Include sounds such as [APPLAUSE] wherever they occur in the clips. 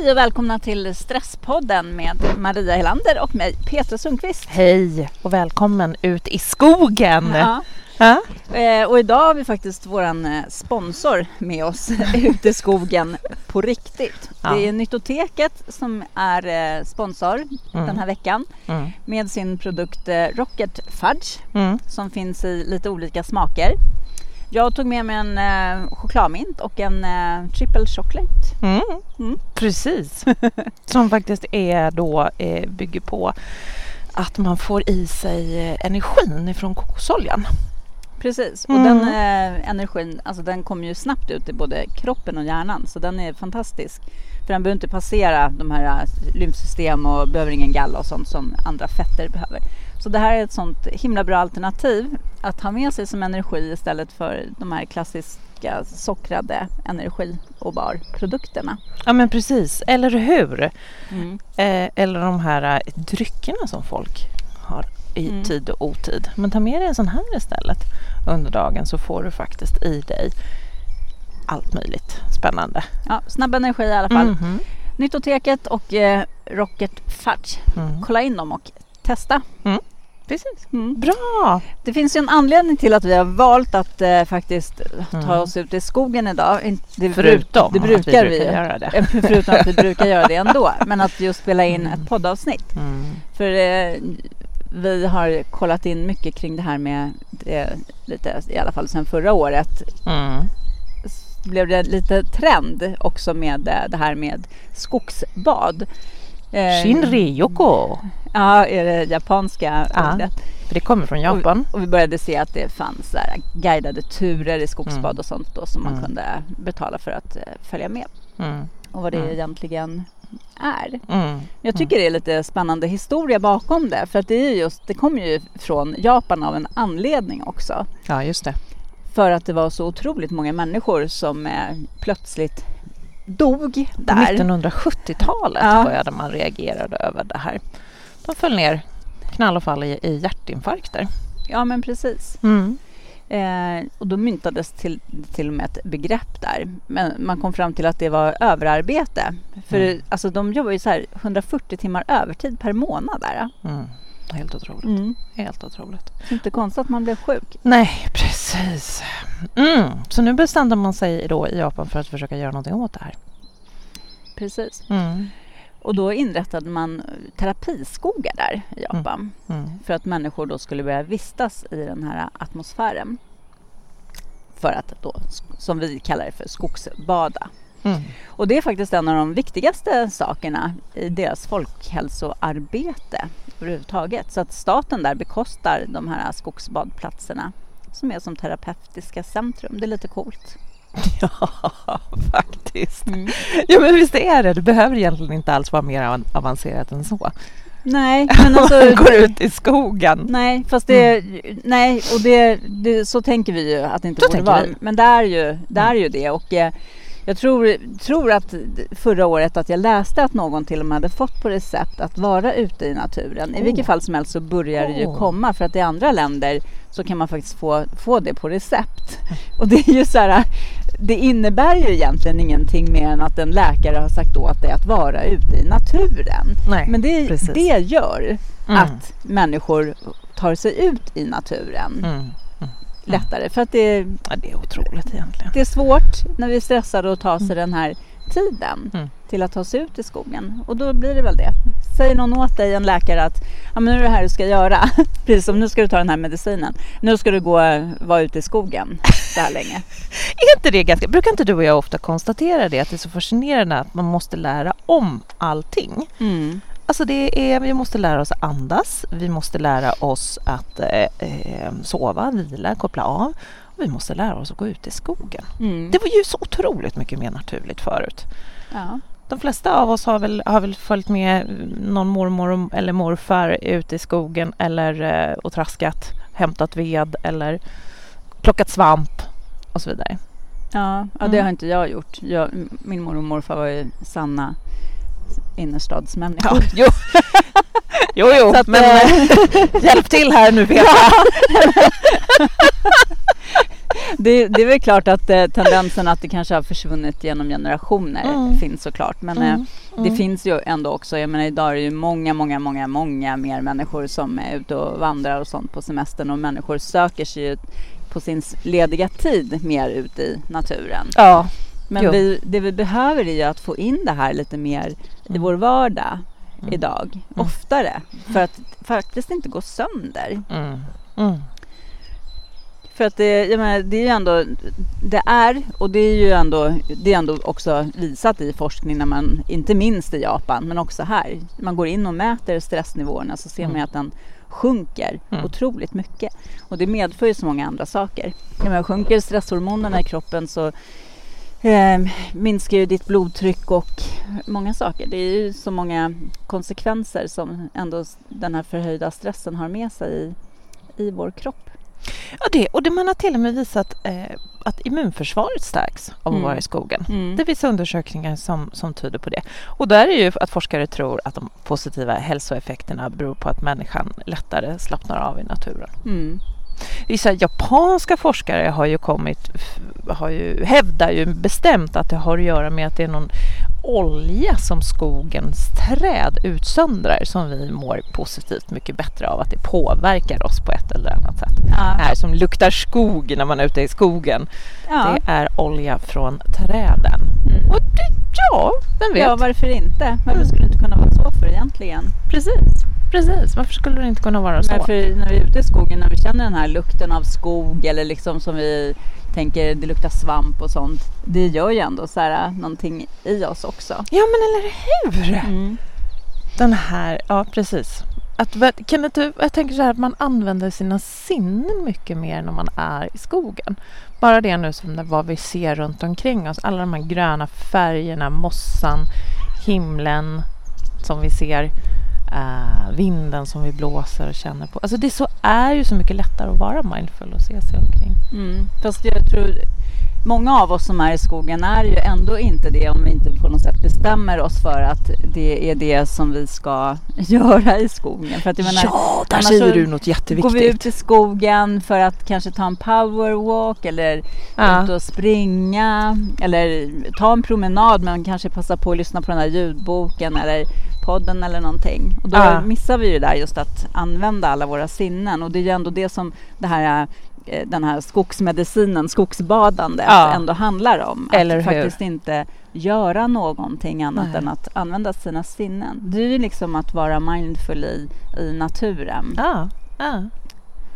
Hej och välkomna till Stresspodden med Maria Helander och mig, Petra Sundqvist. Hej och välkommen ut i skogen! Ja. Ja. Eh, och idag har vi faktiskt våran eh, sponsor med oss [LAUGHS] ute i skogen på riktigt. Ja. Det är Nyttoteket som är eh, sponsor Mm. den här veckan Mm. med sin produkt Rocket Fudge Mm. som finns i lite olika smaker. Jag tog med mig en eh, chokladmint och en eh, triple chocolate. Mm. Mm. Precis. [LAUGHS] Som faktiskt är då, eh, bygger på att man får i sig eh, energin ifrån kokosoljan. Precis, och Mm. den eh, energin alltså den kommer ju snabbt ut i både kroppen och hjärnan så den är fantastisk. För den behöver inte passera de här eh, lymfsystem och behöver ingen galla och sånt som andra fetter behöver. Så det här är ett sånt himla bra alternativ att ha med sig som energi istället för de här klassiska sockrade energi och barprodukterna. Ja men precis, eller hur? Mm. Eh, eller de här eh, dryckerna som folk har i Mm. tid och otid. Men ta med dig en sån här istället under dagen så får du faktiskt i dig allt möjligt spännande. Ja, snabb energi i alla fall. Mhm. Nyttoteket och eh, Rocket Fudge. Mm. Kolla in dem och testa. Precis. Mm. Bra! Det finns ju en anledning till att vi har valt att eh, faktiskt ta Mm. oss ut i skogen idag. Det, Förutom det att brukar vi vi, brukar ju. göra det. [LAUGHS] Förutom att vi brukar göra det ändå. [LAUGHS] Men att just spela in ett poddavsnitt. Mm. För eh, vi har kollat in mycket kring det här med det, lite, i alla fall sedan förra året. Mm. Blev det lite trend också med eh, det här med skogsbad. Eh, Shinryoko. Ja, är det japanska Ja. ordet. För det kommer från Japan. Och, och vi började se att det fanns så här guidade turer i skogsbad Mm. och sånt då som man Mm. kunde betala för att eh, följa med. Mm. Och vad det Mm. egentligen är. Mm. Jag tycker det är lite spännande historia bakom det. För att det är ju just, det kommer ju från Japan av en anledning också. Ja, just det. För att det var så otroligt många människor som eh, plötsligt dog där. 1970-talet Ja. började man reagera över det här. De föll ner knall och fall i, i hjärtinfarkter. Ja men precis. Mm. Eh, och då myntades till, till och med ett begrepp där. Men man kom fram till att det var överarbete. För Mm. alltså, de jobbar ju så här 140 timmar övertid per månad där. Mm. Helt otroligt. Mm. Helt otroligt. Inte konstigt att man blev sjuk. Nej, precis. Mm. Så nu bestämde man sig då i Japan för att försöka göra någonting åt det här. Precis. Mm. Och då inrättade man terapiskogar där i Japan. Mm. För att människor då skulle börja vistas i den här atmosfären. För att då, som vi kallar det för, skogsbada. Mm. Och det är faktiskt en av de viktigaste sakerna i deras folkhälsoarbete överhuvudtaget. Så att staten där bekostar de här skogsbadplatserna som är som terapeutiska centrum. Det är lite coolt. [LAUGHS] Ja, faktiskt. Mm. Ja, men visst är det. Det behöver egentligen inte alls vara mer avan- avancerat än så. Nej, [LAUGHS] men alltså... Man går ut i skogen. Nej, fast det... Nej, och det, det... Så tänker vi ju att det inte Så borde vara. vi. Men det är ju det. Är ju det. Och, eh, jag tror, tror att förra året att jag läste att någon till och med hade fått på recept att vara ute i naturen. I Oh. vilket fall som helst så börjar det ju Oh. komma för att i andra länder så kan man faktiskt få, få det på recept. [LAUGHS] Och det är ju så här, det innebär ju egentligen ingenting mer än att en läkare har sagt det är att vara ute i naturen. Nej, Men det, precis. det gör Mm. att människor tar sig ut i naturen Mm. Lättare. För att det, Ja, det är otroligt egentligen. det är svårt när vi är stressade att ta sig den här tiden Mm. till att ta sig ut i skogen. Och då blir det väl det. Säger någon åt dig, en läkare, att ja, men nu är det här du ska göra. [LAUGHS] Precis som nu ska du ta den här medicinen. Nu ska du gå vara ute i skogen så här länge. [LAUGHS] Är inte det ganska... Brukar inte du och jag ofta konstatera det? Att det är så fascinerande att man måste lära om allting. Mm. Alltså det är, vi måste lära oss att andas, vi måste lära oss att eh, eh, sova, vila, koppla av. Och vi måste lära oss att gå ut i skogen. Mm. Det var ju så otroligt mycket mer naturligt förut. Ja. De flesta av oss har väl, har väl följt med någon mormor eller morfar ut i skogen eller eh, och traskat, hämtat ved eller plockat svamp och så vidare. Ja, ja, det Mm. har inte jag gjort. Jag, min mormor och morfar var ju sanna innerstadsmänniskor. jo. [LAUGHS] jo, jo, Så att, men eh, eh, hjälp till här nu Petra. [LAUGHS] [LAUGHS] det, det är väl klart att eh, tendensen att det kanske har försvunnit genom generationer Mm. finns såklart. Men eh, Mm, det mm. finns ju ändå också, jag menar idag är det ju många, många, många, många mer människor som är ute och vandrar och sånt på semestern och människor söker sig ju på sin lediga tid mer ut i naturen. Ja, Men vi, det vi behöver är ju att få in det här lite mer i Mm. vår vardag Mm. idag, oftare, för att faktiskt inte gå sönder. mm. Mm. För att det, jag menar, det är ju ändå, det är, och det är ju ändå, det är ändå också visat i forskning när man, inte minst i Japan, men också här, man går in och mäter stressnivåerna så ser man Mm. att den sjunker Mm. otroligt mycket. Och det medför ju så många andra saker. Jag menar, sjunker stresshormonerna i kroppen så minskar ju ditt blodtryck och många saker. Det är ju så många konsekvenser som ändå den här förhöjda stressen har med sig i, i vår kropp. Ja, det, och det man har till och med visat eh, att immunförsvaret stärks av att Mm. vara i skogen. Mm. Det finns undersökningar som, som tyder på det. Och där är ju att forskare tror att de positiva hälsoeffekterna beror på att människan lättare slappnar av i naturen. Mm. Vissa japanska forskare har ju kommit, har ju, hävdar ju bestämt att det har att göra med att det är någon olja som skogens träd utsöndrar som vi mår positivt mycket bättre av. Att det påverkar oss på ett eller annat sätt. Det Ja. här som luktar skog när man är ute i skogen, Ja. det är olja från träden. Mm. Och det, ja, vem vet? ja, varför inte? Varför skulle det inte kunna vara så för egentligen? Precis, precis. Varför skulle det inte kunna vara så? Men för när vi är ute i skogen, när vi känner den här lukten av skog eller liksom som vi tänker det luktar svamp och sånt. Det gör ju ändå så här, någonting i oss också. Ja, men eller hur? Mm. Den här, ja precis. Att, inte, jag tänker så här att man använder sina sinnen mycket mer när man är i skogen. Bara det nu som det, vad vi ser runt omkring oss. Alla de här gröna färgerna, mossan, himlen som vi ser, eh, vinden som vi blåser och känner på. Alltså det så är ju så mycket lättare att vara mindful och se sig omkring. Mm. Fast jag tror många av oss som är i skogen är ju ändå inte det om vi inte på något sätt bestämmer oss för att det är det som vi ska [LAUGHS] göra i skogen. För att jag menar, ja, där säger du något Går jätteviktigt. vi ut i skogen för att kanske ta en powerwalk eller Ja. ut och springa eller ta en promenad men kanske passa på att lyssna på den här ljudboken eller podden eller någonting. Och då Ja. missar vi ju det där just att använda alla våra sinnen och det är ju ändå det som det här den här skogsmedicinen, skogsbadandet Ja. ändå handlar om. Eller att hur? faktiskt inte göra någonting annat Nej. än att använda sina sinnen. Det är ju liksom att vara mindful i, i naturen Ja, ja.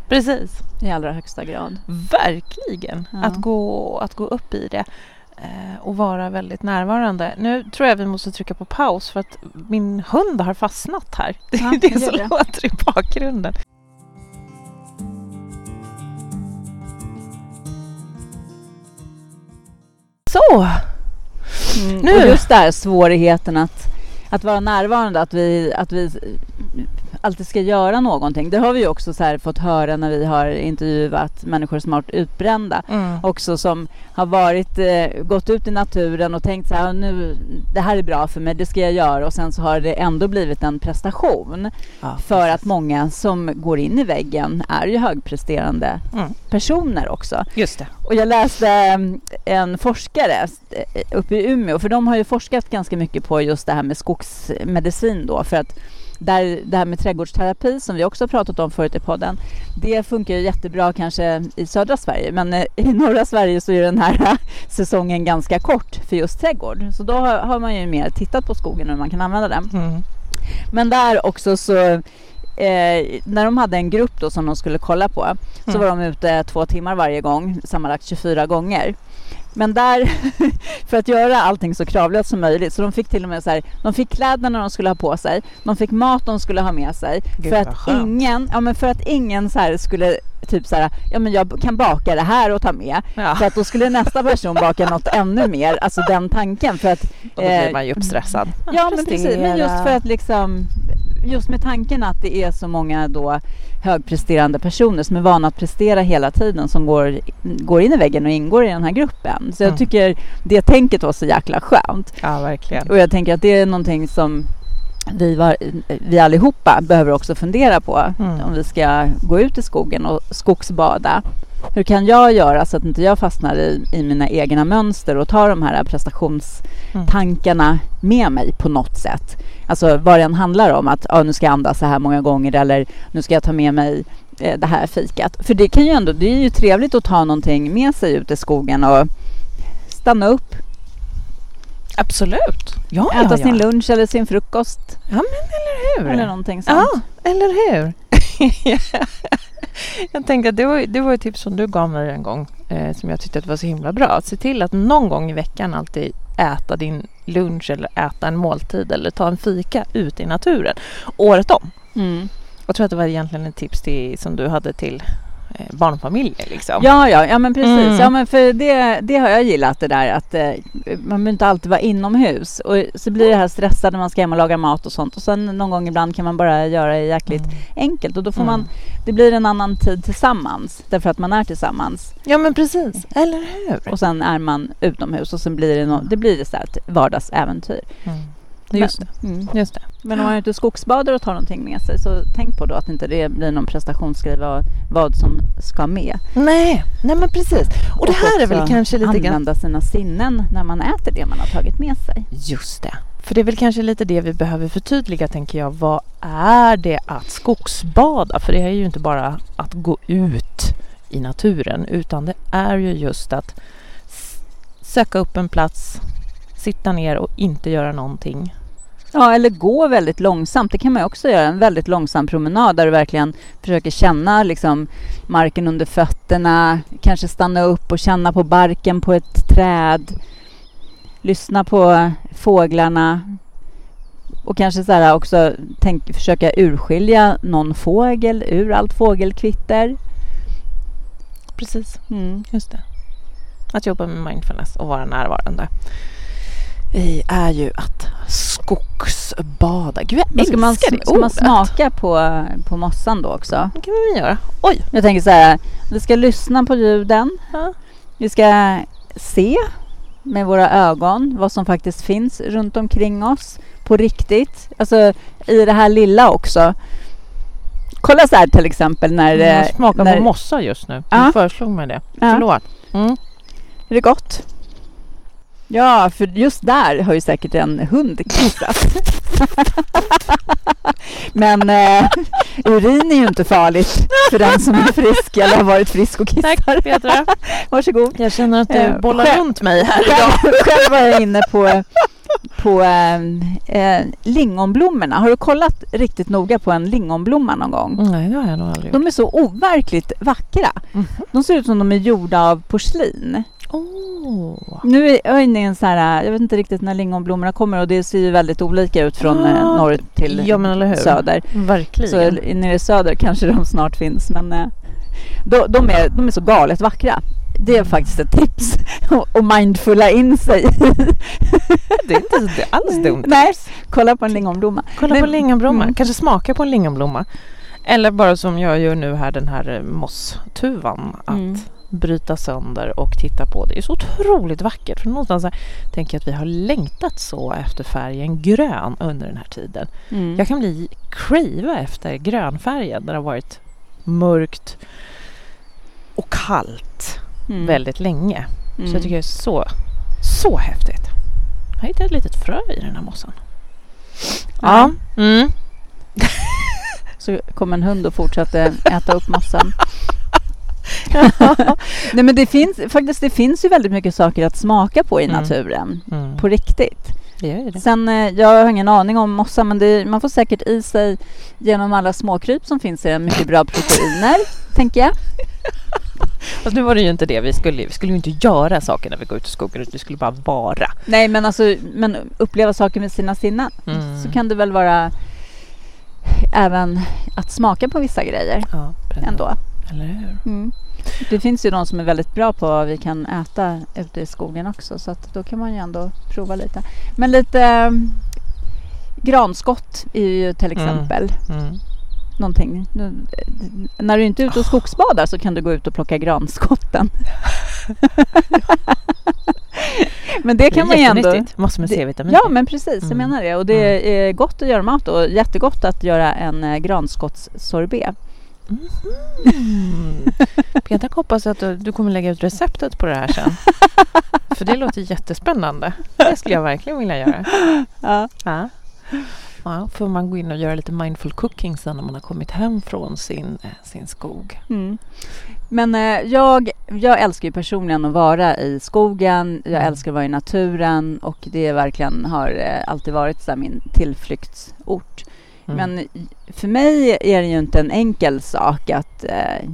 Precis. i allra högsta grad. Verkligen. Ja. Att, gå, att gå upp i det eh, och vara väldigt närvarande. Nu tror jag vi måste trycka på paus för att min hund har fastnat här. [LAUGHS] Det Ja, är det gör som det. låter i bakgrunden. Så, Mm. Nu. Och just det här svårigheten att, att vara närvarande, att vi, att vi alltid ska göra någonting. Det har vi ju också fått höra när vi har intervjuat människor som har varit utbrända. mm. Också som har varit, eh, gått ut i naturen och tänkt så här, nu, det här är bra för mig, det ska jag göra. Och sen så har det ändå blivit en prestation. ja, För att många som går in i väggen är ju högpresterande Mm. personer också. Just det. Och jag läste mm, en forskare eh, uppe i Umeå, för de har ju forskat ganska mycket på just det här med skogsmedicin då, för att där, det här med trädgårdsterapi som vi också pratat om förut i podden, det funkar ju jättebra kanske i södra Sverige, men eh, i norra Sverige så är den här [LAUGHS] säsongen ganska kort för just trädgård. Så då har, man ju mer tittat på skogen och hur man kan använda den. Mm. Men där också så eh, när de hade en grupp då som de skulle kolla på så Mm. var de ute två timmar varje gång, sammanlagt 24 gånger. Men där, [LAUGHS] för att göra allting så kravlöst som möjligt, så de fick till och med så här, de fick kläderna de skulle ha på sig, de fick mat de skulle ha med sig. Gud, för att skönt. ingen, ja men för att ingen så skulle typ så här, ja men jag kan baka det här och ta med. Ja. För att då skulle nästa person baka något [LAUGHS] ännu mer, alltså den tanken. För att, Och då blir eh, man ju uppstressad. Ja, men precis. Men just för att liksom, just med tanken att det är så många då högpresterande personer som är vana att prestera hela tiden som går, går in i väggen och ingår i den här gruppen. Så jag Mm. tycker det tänket var så jäkla skönt. Ja, verkligen. Och jag tänker att det är någonting som vi, var, vi allihopa behöver också fundera på Mm. om vi ska gå ut i skogen och skogsbada. Hur kan jag göra så att inte jag fastnar i, i mina egna mönster och tar de här prestationstankarna med mig på något sätt. Alltså vad det än handlar om, att ja, nu ska jag andas så här många gånger eller nu ska jag ta med mig eh, det här fikat. För det kan ju ändå, det är ju trevligt att ta någonting med sig ut i skogen och stanna upp, Absolut. Ja, äta ja, sin ja. lunch eller sin frukost Ja, men eller hur? eller någonting sånt. Ja, eller hur? [LAUGHS] jag tänkte att det var, det var ett tips som du gav mig en gång eh, som jag tyckte att var så himla bra. Se till att någon gång i veckan alltid äta din lunch eller äta en måltid eller ta en fika ute i naturen året om. Mm. Jag tror att det var egentligen ett tips till, som du hade till barnfamiljer. Liksom. Ja, ja, ja men precis. Mm. Ja, men för det, det har jag gillat det där att eh, man behöver inte alltid vara inomhus och så blir det här stressade när man ska hem och laga mat och sånt och sen någon gång ibland kan man bara göra det jäkligt Mm. enkelt och då får Mm. man, det blir en annan tid tillsammans därför att man är tillsammans Ja, men precis. Eller hur? och sen är man utomhus och sen blir det, no, det blir så här ett vardagsäventyr. Just det. Mm. Just det. Men om man är ute och skogsbadar och tar någonting med sig så tänk på då att inte det blir någon prestationsgrej vad, vad som ska med. Nej, nej men precis. Och det här är väl kanske lite grann... använda sina sinnen när man äter det man har tagit med sig. Just det. För det är väl kanske lite det vi behöver förtydliga tänker jag. Vad är det att skogsbada? För det är ju inte bara att gå ut i naturen utan det är ju just att söka upp en plats, sitta ner och inte göra någonting. Ja, eller gå väldigt långsamt. Det kan man också göra. En väldigt långsam promenad där du verkligen försöker känna liksom, marken under fötterna. Kanske stanna upp och känna på barken på ett träd. Lyssna på fåglarna. Och kanske så här också tänk, försöka urskilja någon fågel ur allt fågelkvitter. Precis, Mm. just det. Att jobba med mindfulness och vara närvarande. Det är ju att skogsbada. Gud, jag ska man, det ska man smaka på, på mossan då också? Det kan vi göra. Oj! Jag tänker så här, vi ska lyssna på ljuden. Ja. Vi ska se med våra ögon vad som faktiskt finns runt omkring oss på riktigt. Alltså i det här lilla också. Kolla så här till exempel när... Jag eh, smakar när på mossa just nu. Ja. Du föreslog mig det. Ja. Förlåt. Mm. Är det gott? Ja, för just där har ju säkert en hund kissat. [LAUGHS] Men eh, urin är ju inte farligt för den som är frisk eller har varit frisk och kissar. Tack Petra. [LAUGHS] Varsågod. Jag känner att du Eh, bollar själv- runt mig här idag. Själv, [LAUGHS] själv var jag inne på, på eh, eh, lingonblommorna. Har du kollat riktigt noga på en lingonblomma någon gång? Nej, det har jag nog aldrig gjort. De är så overkligt vackra. Mhm. De ser ut som de är gjorda av porslin. Åh. Nu är jag inne i en så här, jag vet inte riktigt när lingonblommorna kommer och det ser ju väldigt olika ut från eh, Ah, norr till ja, söder. Verkligen. Så nere i söder kanske de snart finns men eh, de, de, är, de är så galet vackra. Det är faktiskt ett tips [LAUGHS] att mindfulla in sig [LAUGHS] det är inte så- alls dumt. Nej, kolla på en lingonblomma. Kolla Men- på lingonblomma. Mm. Kanske smaka på en lingonblomma. Eller bara som jag gör nu här, den här mosstuvan. Att Mm. Bryta sönder och titta på. Det är så otroligt vackert. För någonstans här, tänker jag att vi har längtat så efter färgen grön under den här tiden. Mm. Jag kan bli crava efter grönfärgen när det har varit mörkt och kallt Mm. väldigt länge. Så Mm. jag tycker det är så, så häftigt. Jag hittade ett litet frö i den här mossan. Ja. Mm. [LAUGHS] Så kom en hund och fortsatte äta upp mossan. [LAUGHS] Nej men det finns faktiskt det finns ju väldigt mycket saker att smaka på i Mm. naturen. Mm. På riktigt. Det det. Sen, eh, jag har ingen aning om mossa men det, man får säkert i sig genom alla småkryp som finns i den mycket bra proteiner, [LAUGHS] tänker jag. Fast nu var det ju inte det vi skulle. Vi skulle ju inte göra saker när vi går ut i skogen. utan Vi skulle bara vara. Nej men alltså, men uppleva saker med sina sinnen. Mm. Så kan det väl vara även att smaka på vissa grejer Ja, ändå. Eller hur? Mm. Det finns ju de som är väldigt bra på vad vi kan äta ute i skogen också så att då kan man ju ändå prova lite. Men lite eh, granskott är ju till Mm. exempel Mm. någonting. Nu, när du inte är ute och skogsbadar så kan du gå ut och plocka granskotten. [LAUGHS] men det kan är man ju ändå... Massor med det- C-vitamin. Ja, men precis. Jag Mm. menar det. Och det är gott att göra mat och jättegott att göra en eh, granskottssorbet. Mm. Peter hoppas att du, du kommer lägga ut receptet på det här sen. [LAUGHS] För det låter jättespännande. Det skulle jag verkligen vilja göra. Ja. Ja. Ja, får man gå in och göra lite mindful cooking sen när man har kommit hem från sin, eh, sin skog. Mm. Men eh, jag, jag älskar ju personligen att vara i skogen. Jag Mm. älskar att vara i naturen och det verkligen har eh, alltid varit så min tillflyktsort. Mm. Men för mig är det ju inte en enkel sak att, eh,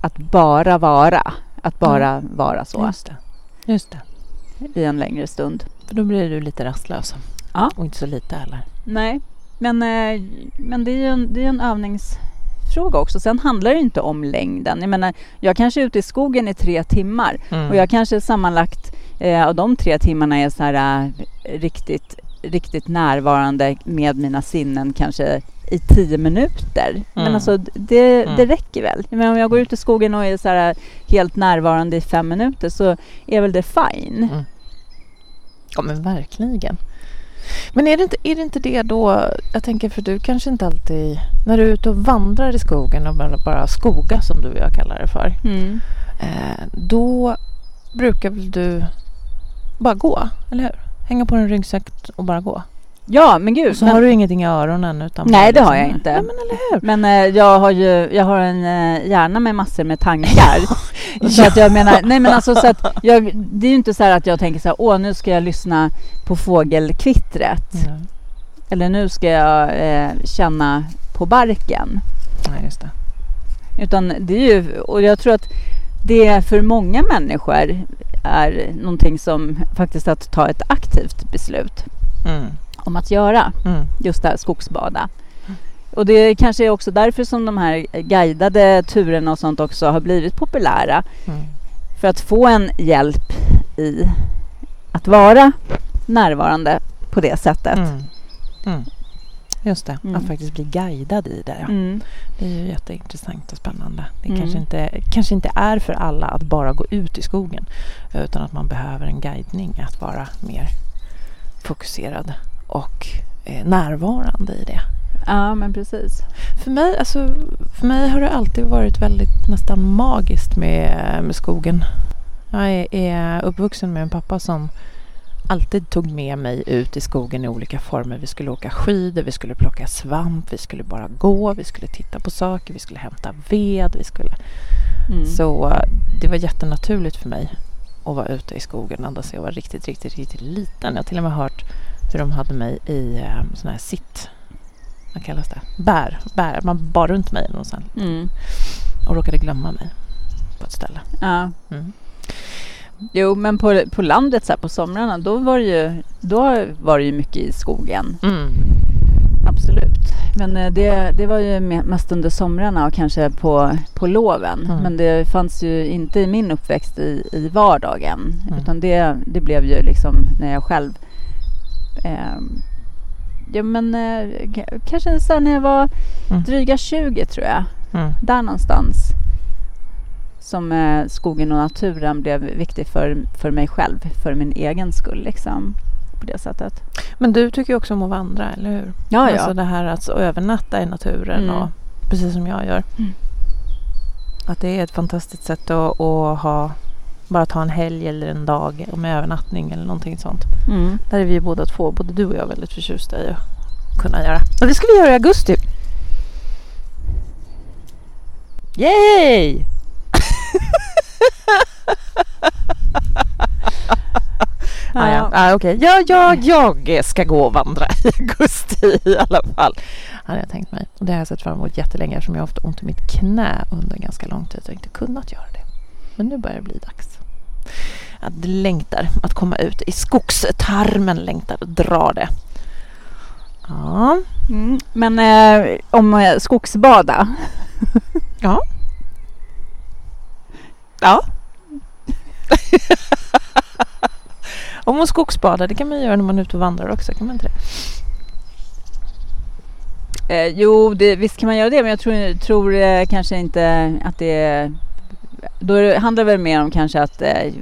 att bara vara. Att bara vara så Just det. Just det. i en längre stund. För då blir du lite rastlös. Ja. Och inte så lite heller. Nej, men, eh, men det är ju en, det är en övningsfråga också. Sen handlar det inte om längden. Jag menar, jag kanske är ute i skogen i tre timmar Mm. och jag kanske sammanlagt eh, av de tre timmarna är så här eh, riktigt, riktigt närvarande med mina sinnen kanske i tio minuter. Men Mm. alltså det, Mm. det räcker väl. Men om jag går ut i skogen och är så här helt närvarande i fem minuter så är väl det fine. Mm. Ja men verkligen. Men är det, inte, är det inte det då, jag tänker för du kanske inte alltid, när du är ute och vandrar i skogen och bara, bara skoga som du och jag kallar det för. Mm. Eh, då brukar väl du bara gå, eller hur? Hänga på en ryggsäck och bara gå. Ja, men gud. Och så men- har du ingenting i öronen utan Nej, det har liksom- jag inte. Nej, men eller hur? Men eh, jag har ju jag har en eh, hjärna med massor med tankar. [LAUGHS] så att jag menar, nej men alltså så att [LAUGHS] jag, det är ju inte så här att jag tänker så här, åh nu ska jag lyssna på fågelkvittret. Ja. Eller nu ska jag eh, känna på barken. Nej, just det. Utan det är ju, och jag tror att det för många människor är någonting som faktiskt att ta ett aktivt beslut Mm. om att göra. Mm. just det här skogsbada. Och det kanske är också därför som de här guidade turerna och sånt också har blivit populära. Mm. För att få en hjälp i att vara närvarande på det sättet. Mm. Mm. Just det, Mm. att faktiskt bli guidad i det. Ja. Mm. Det är ju jätteintressant och spännande. Det Mm. kanske, inte, kanske inte är för alla att bara gå ut i skogen utan att man behöver en guidning att vara mer fokuserad och eh, närvarande i det. Ja, men precis. För mig, alltså, för mig har det alltid varit väldigt nästan magiskt med, med skogen. Jag är, är uppvuxen med en pappa som alltid tog med mig ut i skogen i olika former. Vi skulle åka skidor, vi skulle plocka svamp, vi skulle bara gå, vi skulle titta på saker, vi skulle hämta ved. Vi skulle... Mm. Så det var jättenaturligt för mig att vara ute i skogen ända sedan jag var riktigt, riktigt, riktigt liten. Jag har till och med hört hur de hade mig i eh, sån här sitt... Vad kallas det? Bär. bär. Man bar runt mig någonstans Mm. och råkade glömma mig på ett ställe. Ja. Mm. Jo, men på, på landet så här, på somrarna då var, det ju, då var det ju mycket i skogen. Mm. Absolut. Men eh, det, det var ju me- mest under somrarna och kanske på, på loven. Mm. Men det fanns ju inte i min uppväxt i, i vardagen. Mm. Utan det, det blev ju liksom när jag själv... ehm, ja men eh, kanske så när jag var Mm. dryga 20 tror jag. Mm. Där någonstans. Som eh, skogen och naturen blev viktig för, för mig själv. För min egen skull liksom. På det sättet. Men du tycker också om att vandra, eller hur? Ja, ja. Alltså det här att övernatta i naturen Mm. och precis som jag gör. Mm. Att det är ett fantastiskt sätt att, att ha bara ta en helg eller en dag med övernattning eller någonting sånt. Mm. Där är vi båda två, både du och jag, väldigt förtjusta i att kunna göra. Och det ska vi göra i augusti. Yay! [LAUGHS] Ah, ja. ah, okej. Ja, ja, jag ska gå och vandra i augusti i alla fall. Hade jag tänkt mig. Och det har jag sett fram emot jättelänge eftersom jag har haft ont i mitt knä under ganska lång tid och inte kunnat göra det. Men nu börjar det bli dags. Jag längtar att komma ut i skogstarmen, längtar att dra det. Ja, Mm. Men eh, om eh, skogsbada. ja. Ja. [LAUGHS] Om man skogsbadar, det kan man göra när man är ute och vandrar också, kan man inte det? Eh, jo, det, visst kan man göra det, men jag tror, tror eh, kanske inte att det... Då det, handlar det väl mer om kanske att eh,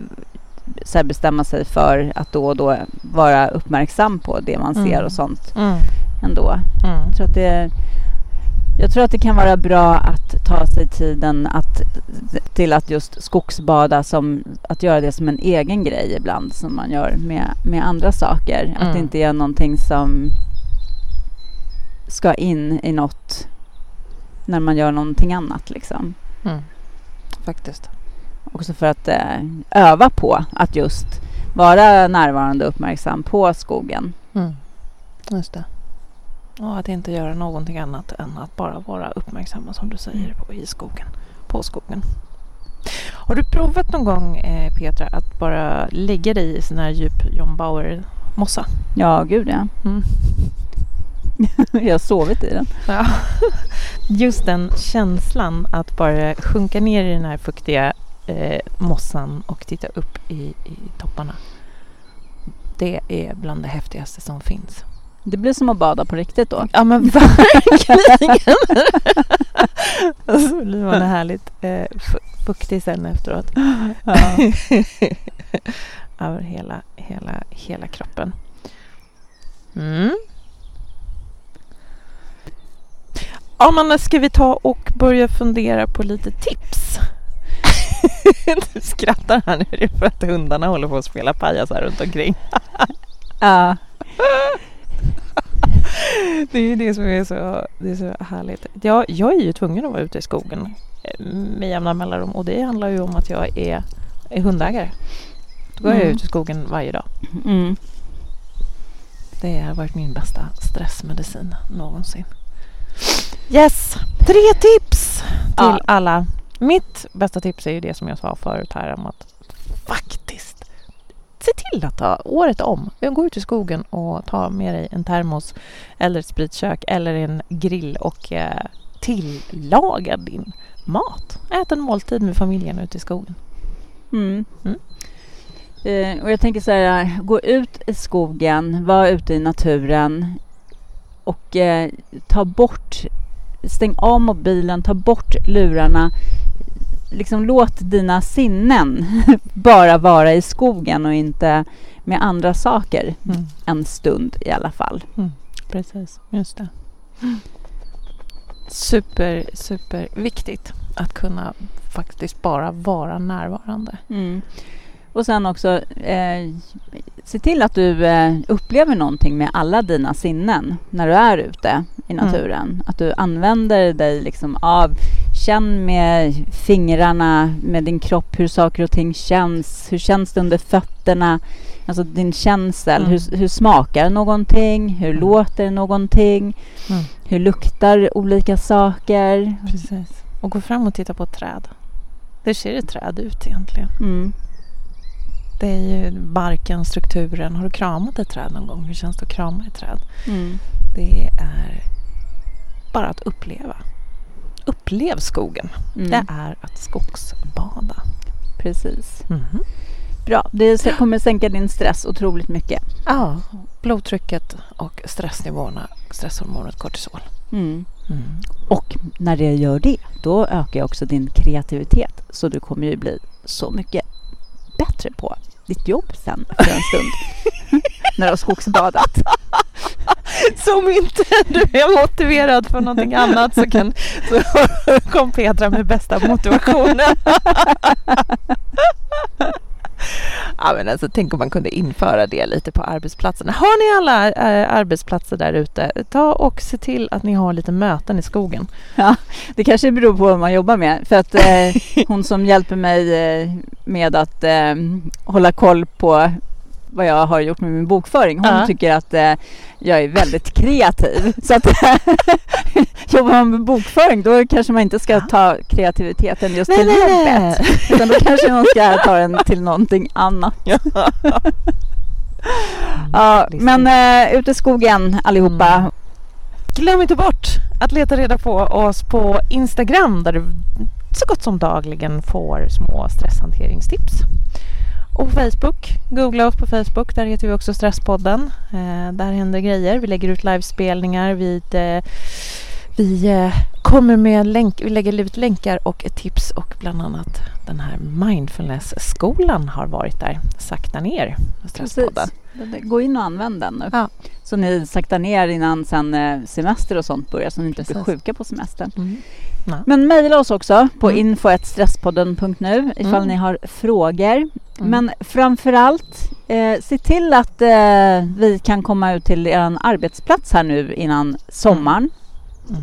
så bestämma sig för att då och då vara uppmärksam på det man ser Mm. och sånt Mm. ändå. Mm. Jag tror, att det, jag tror att det kan vara bra att ta sig tiden att, till att just skogsbada, som, att göra det som en egen grej ibland som man gör med, med andra saker. Att Mm. det inte är någonting som ska in i något när man gör någonting annat. Liksom. Mm. Faktiskt. Också för att eh, öva på att just vara närvarande och uppmärksam på skogen. Mm. Just det. Och att inte göra någonting annat än att bara vara uppmärksamma som du säger på, i skogen. På skogen. Har du provat någon gång eh, Petra att bara lägga dig i sån här djup John Bauer mossa? Ja, gud ja. Mm. [LAUGHS] jag har sovit i den. Ja. [LAUGHS] Just den känslan att bara sjunka ner i den här fuktiga eh, mossan och titta upp i, i topparna. Det är bland det häftigaste som finns. Det blir som att bada på riktigt då. Ja men [LAUGHS] verkligen! så blir man härligt eh, fu- fuktig sen efteråt. Ja. [LAUGHS] Över hela, hela, hela kroppen. Mm. Ja men ska vi ta och börja fundera på lite tips? [LAUGHS] du skrattar här nu är för att hundarna håller på att spela pajasar runt omkring. ja. Det är ju det som är så, det är så härligt. Jag, jag är ju tvungen att vara ute i skogen eh, med jämna mellanrum och det handlar ju om att jag är, är hundägare. Då går jag Mm. ut i skogen varje dag. Mm. Det har varit min bästa stressmedicin någonsin. Yes! Tre tips till Ja. alla. Mitt bästa tips är ju det som jag sa förut här om att faktiskt se till att ta året om. Gå ut i skogen och ta med dig en termos eller ett spritkök eller en grill och eh, tillaga din mat. Ät en måltid med familjen ute i skogen. Mm. Mm. Eh, och jag tänker så här, gå ut i skogen, var ute i naturen och eh, ta bort, stäng av mobilen, ta bort lurarna. Liksom låt dina sinnen [LAUGHS] bara vara i skogen och inte med andra saker Mm. en stund i alla fall. Precis, just det. Super, super viktigt att kunna faktiskt bara vara närvarande. Mm. Och sen också eh, se till att du eh, upplever någonting med alla dina sinnen när du är ute i Mm. naturen. Att du använder dig liksom av, känn med fingrarna, med din kropp hur saker och ting känns. Hur känns det under fötterna? Alltså din känsel. Mm. Hur, hur smakar någonting? Hur Mm. låter någonting? Mm. Hur luktar olika saker? Precis. Och gå fram och titta på ett träd. Hur ser ett träd ut egentligen? Mm. Det är ju barken, strukturen. Har du kramat ett träd någon gång? Hur känns det att krama ett träd? Mm. Det är bara att uppleva. Upplev skogen. Mm. Det är att skogsbada. Precis. Mhm. Bra. Det kommer sänka din stress otroligt mycket. Ja, blodtrycket och stressnivåerna, stresshormonet kortisol. Mm. Mm. Och när det gör det, då ökar också din kreativitet. Så du kommer ju bli så mycket bättre på ditt jobb sen för en stund. [LAUGHS] när du har skogsbadat. [LAUGHS] Som inte [LAUGHS] du är motiverad för någonting annat så, kan, så [LAUGHS] kom Petra med bästa motivationen. Ja, men alltså, tänk om man kunde införa det lite på arbetsplatserna. Har ni alla eh, arbetsplatser där ute, ta och se till att ni har lite möten i skogen. Ja, det kanske beror på vad man jobbar med. För att eh, hon som hjälper mig eh, med att eh, hålla koll på vad jag har gjort med min bokföring. Hon Ja. tycker att eh, jag är väldigt kreativ. [LAUGHS] Så att [LAUGHS] jobbar man med bokföring då kanske man inte ska ta kreativiteten just till jobbet. [LAUGHS] Utan då kanske man ska ta den till någonting annat. Ja, men eh, ute i skogen allihopa. Mm. Glöm inte bort att leta reda på oss på Instagram där du så gott som dagligen får små stresshanteringstips. Och Facebook, googla oss på Facebook, där heter vi också Stresspodden. Eh, där händer grejer. Vi lägger ut livespelningar, vi, eh, vi eh, kommer med länk, vi lägger ut länkar och tips och bland annat den här mindfulness-skolan har varit där. Sakta ner Stresspodden. Gå in och använd den nu. Ja. Så ni saktar ner innan sen eh, semester och sånt börjar så ni inte blir Precis. sjuka på semestern. Mm. Ja. Men mejla oss också på Mm. info.stresspodden.nu ifall Mm. ni har frågor. Mm. Men framför allt, eh, se till att eh, vi kan komma ut till er arbetsplats här nu innan sommaren Mm.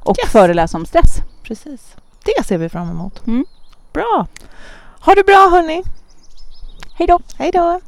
och Yes. föreläsa om stress. Precis. Det ser vi fram emot. Mm. Bra. Ha det bra hörni. Hej då! Hej då.